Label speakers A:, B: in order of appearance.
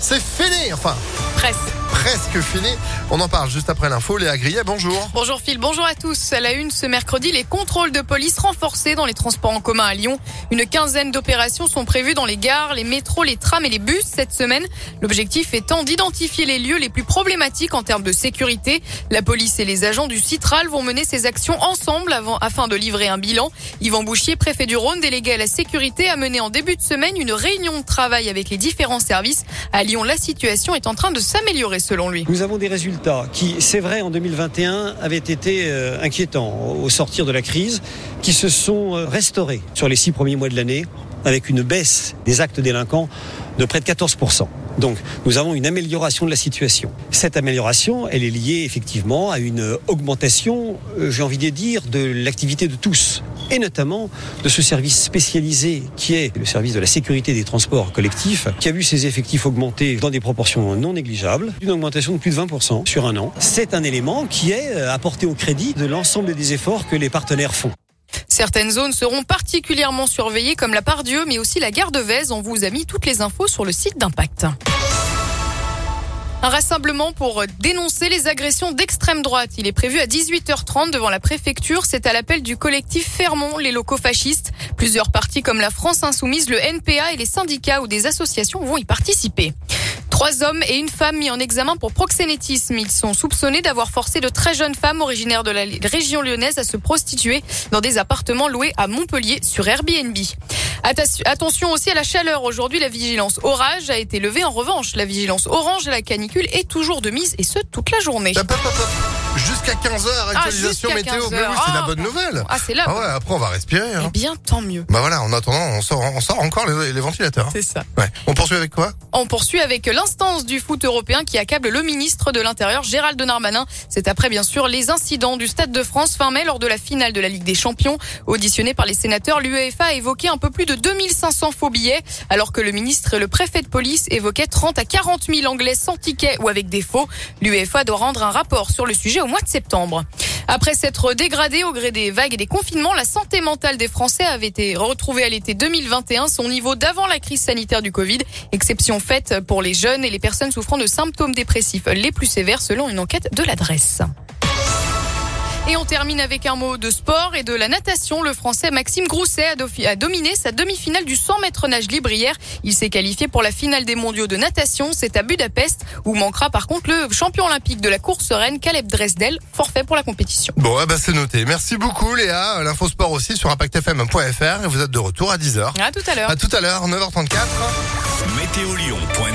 A: c'est fini. Enfin,
B: Presse.
A: Presque fini. On en parle juste après l'info. Léa Grillet, bonjour.
B: Bonjour Phil, bonjour à tous. À la une ce mercredi, les contrôles de police renforcés dans les transports en commun à Lyon. Une quinzaine d'opérations sont prévues dans les gares, les métros, les trams et les bus cette semaine. L'objectif étant d'identifier les lieux les plus problématiques en termes de sécurité. La police et les agents du Citral vont mener ces actions ensemble avant, afin de livrer un bilan. Yvan Bouchier, préfet du Rhône, délégué à la sécurité, a mené en début de semaine une réunion de travail avec les différents services. À Lyon, la situation est en train de s'améliorer
C: Nous avons des résultats qui, c'est vrai, en 2021 avaient été euh, inquiétants au sortir de la crise, qui se sont euh, restaurés sur les six premiers mois de l'année avec une baisse des actes délinquants de près de 14%. Donc nous avons une amélioration de la situation. Cette amélioration, elle est liée effectivement à une augmentation, euh, j'ai envie de dire, de l'activité de tous, et notamment de ce service spécialisé qui est le service de la sécurité des transports collectifs, qui a vu ses effectifs augmenter dans des proportions non négligeables, une augmentation de plus de 20% sur un an. C'est un élément qui est euh, apporté au crédit de l'ensemble des efforts que les partenaires font.
B: Certaines zones seront particulièrement surveillées comme la Pardieu, mais aussi la gare de Vèze. On vous a mis toutes les infos sur le site d'Impact. Un rassemblement pour dénoncer les agressions d'extrême droite. Il est prévu à 18h30 devant la préfecture. C'est à l'appel du collectif Fermont, les locaux fascistes. Plusieurs partis comme la France Insoumise, le NPA et les syndicats ou des associations vont y participer. Trois hommes et une femme mis en examen pour proxénétisme. Ils sont soupçonnés d'avoir forcé de très jeunes femmes originaires de la région lyonnaise à se prostituer dans des appartements loués à Montpellier sur Airbnb. Attention aussi à la chaleur. Aujourd'hui, la vigilance orage a été levée. En revanche, la vigilance orange et la canicule est toujours de mise et ce toute la journée.
A: Jusqu'à 15h, actualisation
B: Ah, jusqu'à
A: météo.
B: 15
A: Mais oui, c'est la bonne nouvelle.
B: Ah, c'est là.
A: Ah ouais, après on va respirer.
B: Eh
A: Hein.
B: bien, tant mieux.
A: Bah voilà, en attendant, on sort, on sort encore les, les ventilateurs. hein.
B: C'est ça.
A: Ouais. On poursuit avec quoi?
B: On poursuit avec l'instance du foot européen qui accable le ministre de l'Intérieur Gérald Darmanin. C'est après bien sûr les incidents du Stade de France fin mai lors de la finale de la Ligue des Champions. Auditionné par les sénateurs, l'UEFA a évoqué un peu plus de 2500 faux billets, alors que le ministre et le préfet de police évoquaient 30 à 40 000 Anglais sans ticket ou avec des faux. L'UEFA doit rendre un rapport sur le sujet au mois de septembre. Après s'être dégradée au gré des vagues et des confinements, la santé mentale des Français avait été retrouvée à l'été 2021 son niveau d'avant la crise sanitaire du Covid, exception faite pour les jeunes et les personnes souffrant de symptômes dépressifs les plus sévères selon une enquête de l'adresse. Et on termine avec un mot de sport et de la natation. Le Français Maxime Grousset a, dominé sa demi-finale du 100 mètres nage libre hier. Il s'est qualifié pour la finale des mondiaux de natation. C'est à Budapest où manquera par contre le champion olympique de la course reine Caleb Dresdel, forfait pour la compétition.
A: Bon, eh ben, c'est noté. Merci beaucoup Léa. L'info sport aussi sur impactfm.fr et vous êtes de retour à 10h.
B: À tout à l'heure.
A: À tout à l'heure, 9h34.
D: Météolion.net